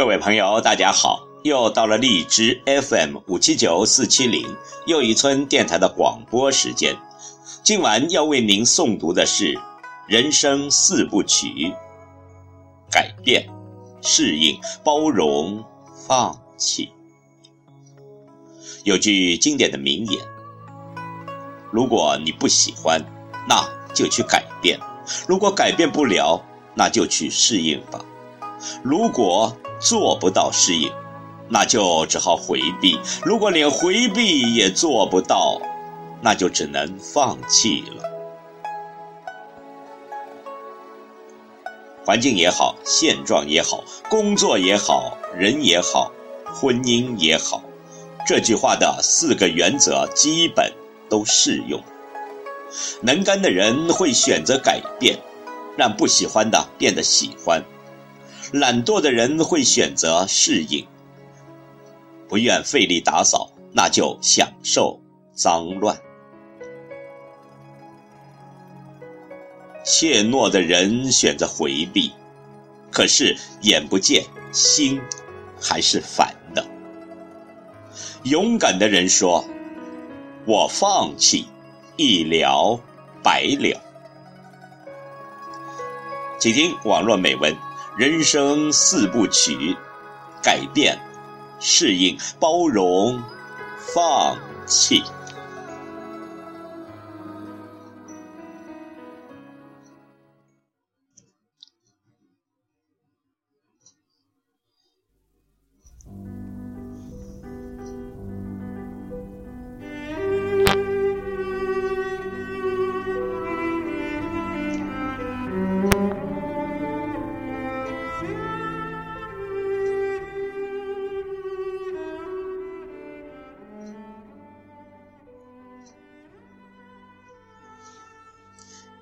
各位朋友，大家好！又到了荔枝 FM 五七九四七零又一村电台的广播时间。今晚要为您诵读的是《人生四部曲》：改变、适应、包容、放弃。有句经典的名言：如果你不喜欢，那就去改变；如果改变不了，那就去适应吧。如果做不到适应，那就只好回避；如果连回避也做不到，那就只能放弃了。环境也好，现状也好，工作也好，人也好，婚姻也好，这句话的四个原则基本都适用。能干的人会选择改变，让不喜欢的变得喜欢。懒惰的人会选择适应，不愿费力打扫，那就享受脏乱。怯懦的人选择回避，可是眼不见心还是烦的。勇敢的人说：“我放弃，一了百了。”请听网络美文。人生四部曲：改变、适应、包容、放弃。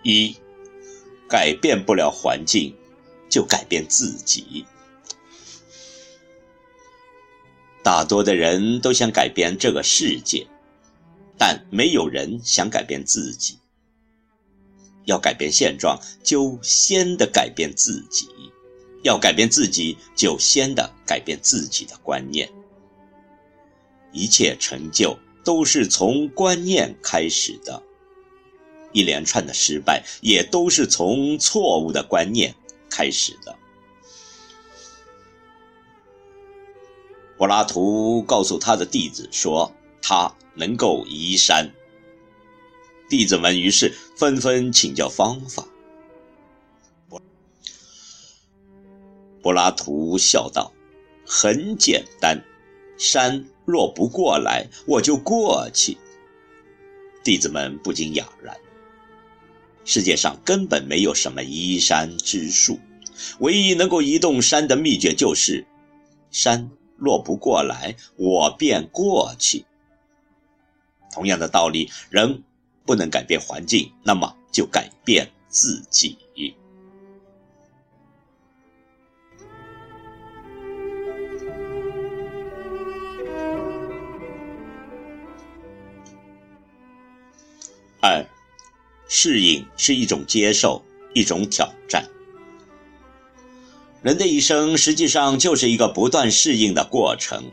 一，改变不了环境，就改变自己。大多的人都想改变这个世界，但没有人想改变自己。要改变现状，就先得改变自己；要改变自己，就先得改变自己的观念。一切成就都是从观念开始的。一连串的失败也都是从错误的观念开始的。柏拉图告诉他的弟子说：“他能够移山。”弟子们于是纷纷请教方法。柏拉图笑道：“很简单，山若不过来，我就过去。”弟子们不禁哑然。世界上根本没有什么移山之术，唯一能够移动山的秘诀就是：山落不过来，我便过去。同样的道理，人不能改变环境，那么就改变自己。适应是一种接受，一种挑战。人的一生实际上就是一个不断适应的过程，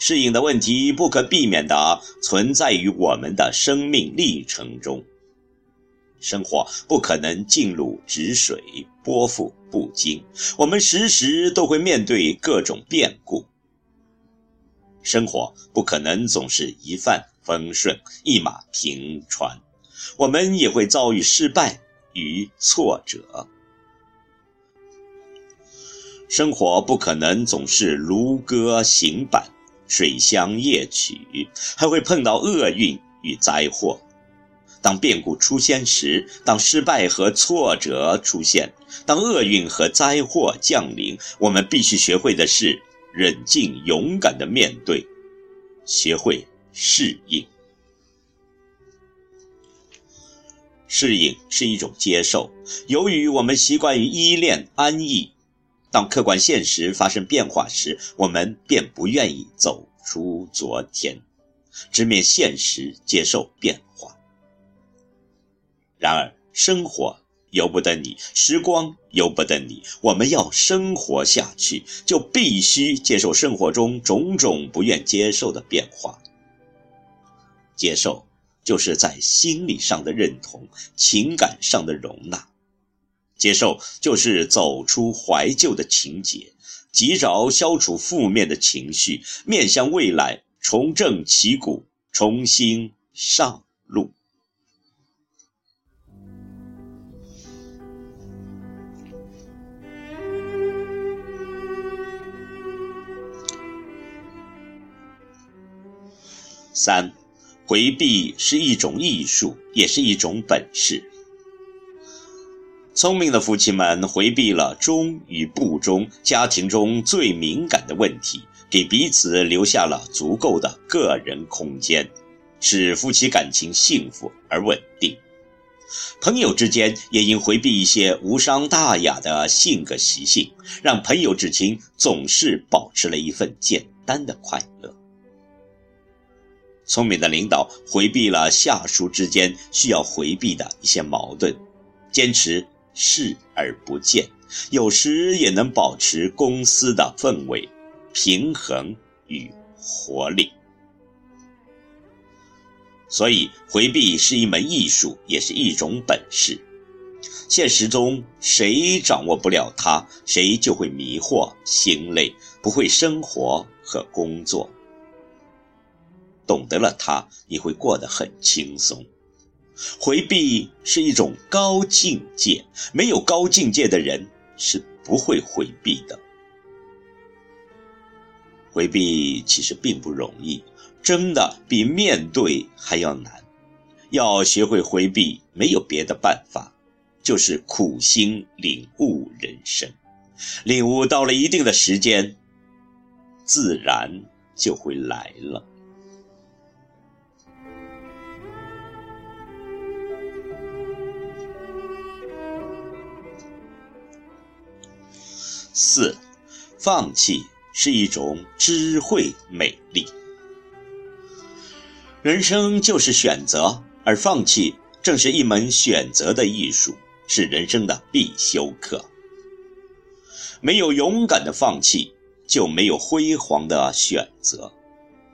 适应的问题不可避免地存在于我们的生命历程中。生活不可能静如止水，波复不惊，我们时时都会面对各种变故。生活不可能总是一帆风顺，一马平川。我们也会遭遇失败与挫折，生活不可能总是如歌行板、水乡夜曲，还会碰到厄运与灾祸。当变故出现时，当失败和挫折出现，当厄运和灾祸降临，我们必须学会的是冷静勇敢的面对，学会适应。适应是一种接受，由于我们习惯于依恋安逸，当客观现实发生变化时，我们便不愿意走出昨天，直面现实，接受变化。然而，生活由不得你，时光由不得你，我们要生活下去，就必须接受生活中种种不愿接受的变化，接受。就是在心理上的认同，情感上的容纳，接受就是走出怀旧的情节，及早消除负面的情绪，面向未来，重振旗鼓，重新上路。三。回避是一种艺术，也是一种本事。聪明的夫妻们回避了忠与不忠，家庭中最敏感的问题，给彼此留下了足够的个人空间，使夫妻感情幸福而稳定。朋友之间也应回避一些无伤大雅的性格习性，让朋友之情总是保持了一份简单的快乐。聪明的领导回避了下属之间需要回避的一些矛盾，坚持视而不见，有时也能保持公司的氛围、平衡与活力。所以，回避是一门艺术，也是一种本事。现实中，谁掌握不了它，谁就会迷惑、心累，不会生活和工作。懂得了它，你会过得很轻松。回避是一种高境界，没有高境界的人是不会回避的。回避其实并不容易，真的比面对还要难。要学会回避，没有别的办法，就是苦心领悟人生。领悟到了一定的时间，自然就会来了。四，放弃是一种智慧美丽。人生就是选择，而放弃正是一门选择的艺术，是人生的必修课。没有勇敢的放弃，就没有辉煌的选择。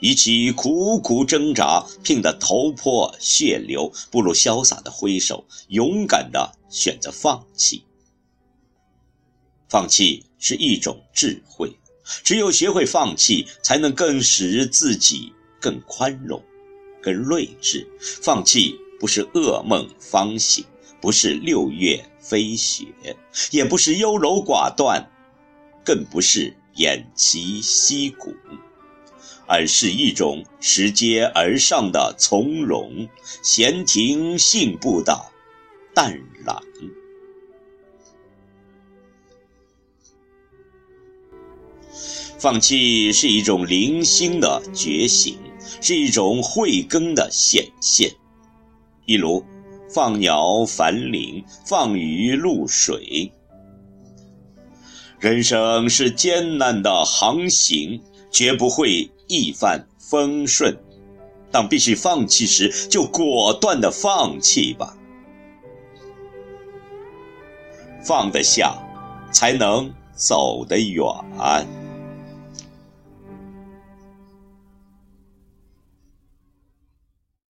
与其苦苦挣扎，拼得头破血流，不如潇洒的挥手，勇敢的选择放弃。放弃是一种智慧，只有学会放弃，才能更使自己更宽容、更睿智。放弃不是噩梦方醒，不是六月飞雪，也不是优柔寡断，更不是偃旗息鼓，而是一种拾阶而上的从容，闲庭信步的淡然。放弃是一种零星的觉醒，是一种慧根的显现。一如放鸟返林，放鱼入水。人生是艰难的航行，绝不会一帆风顺。当必须放弃时，就果断的放弃吧。放得下，才能走得远。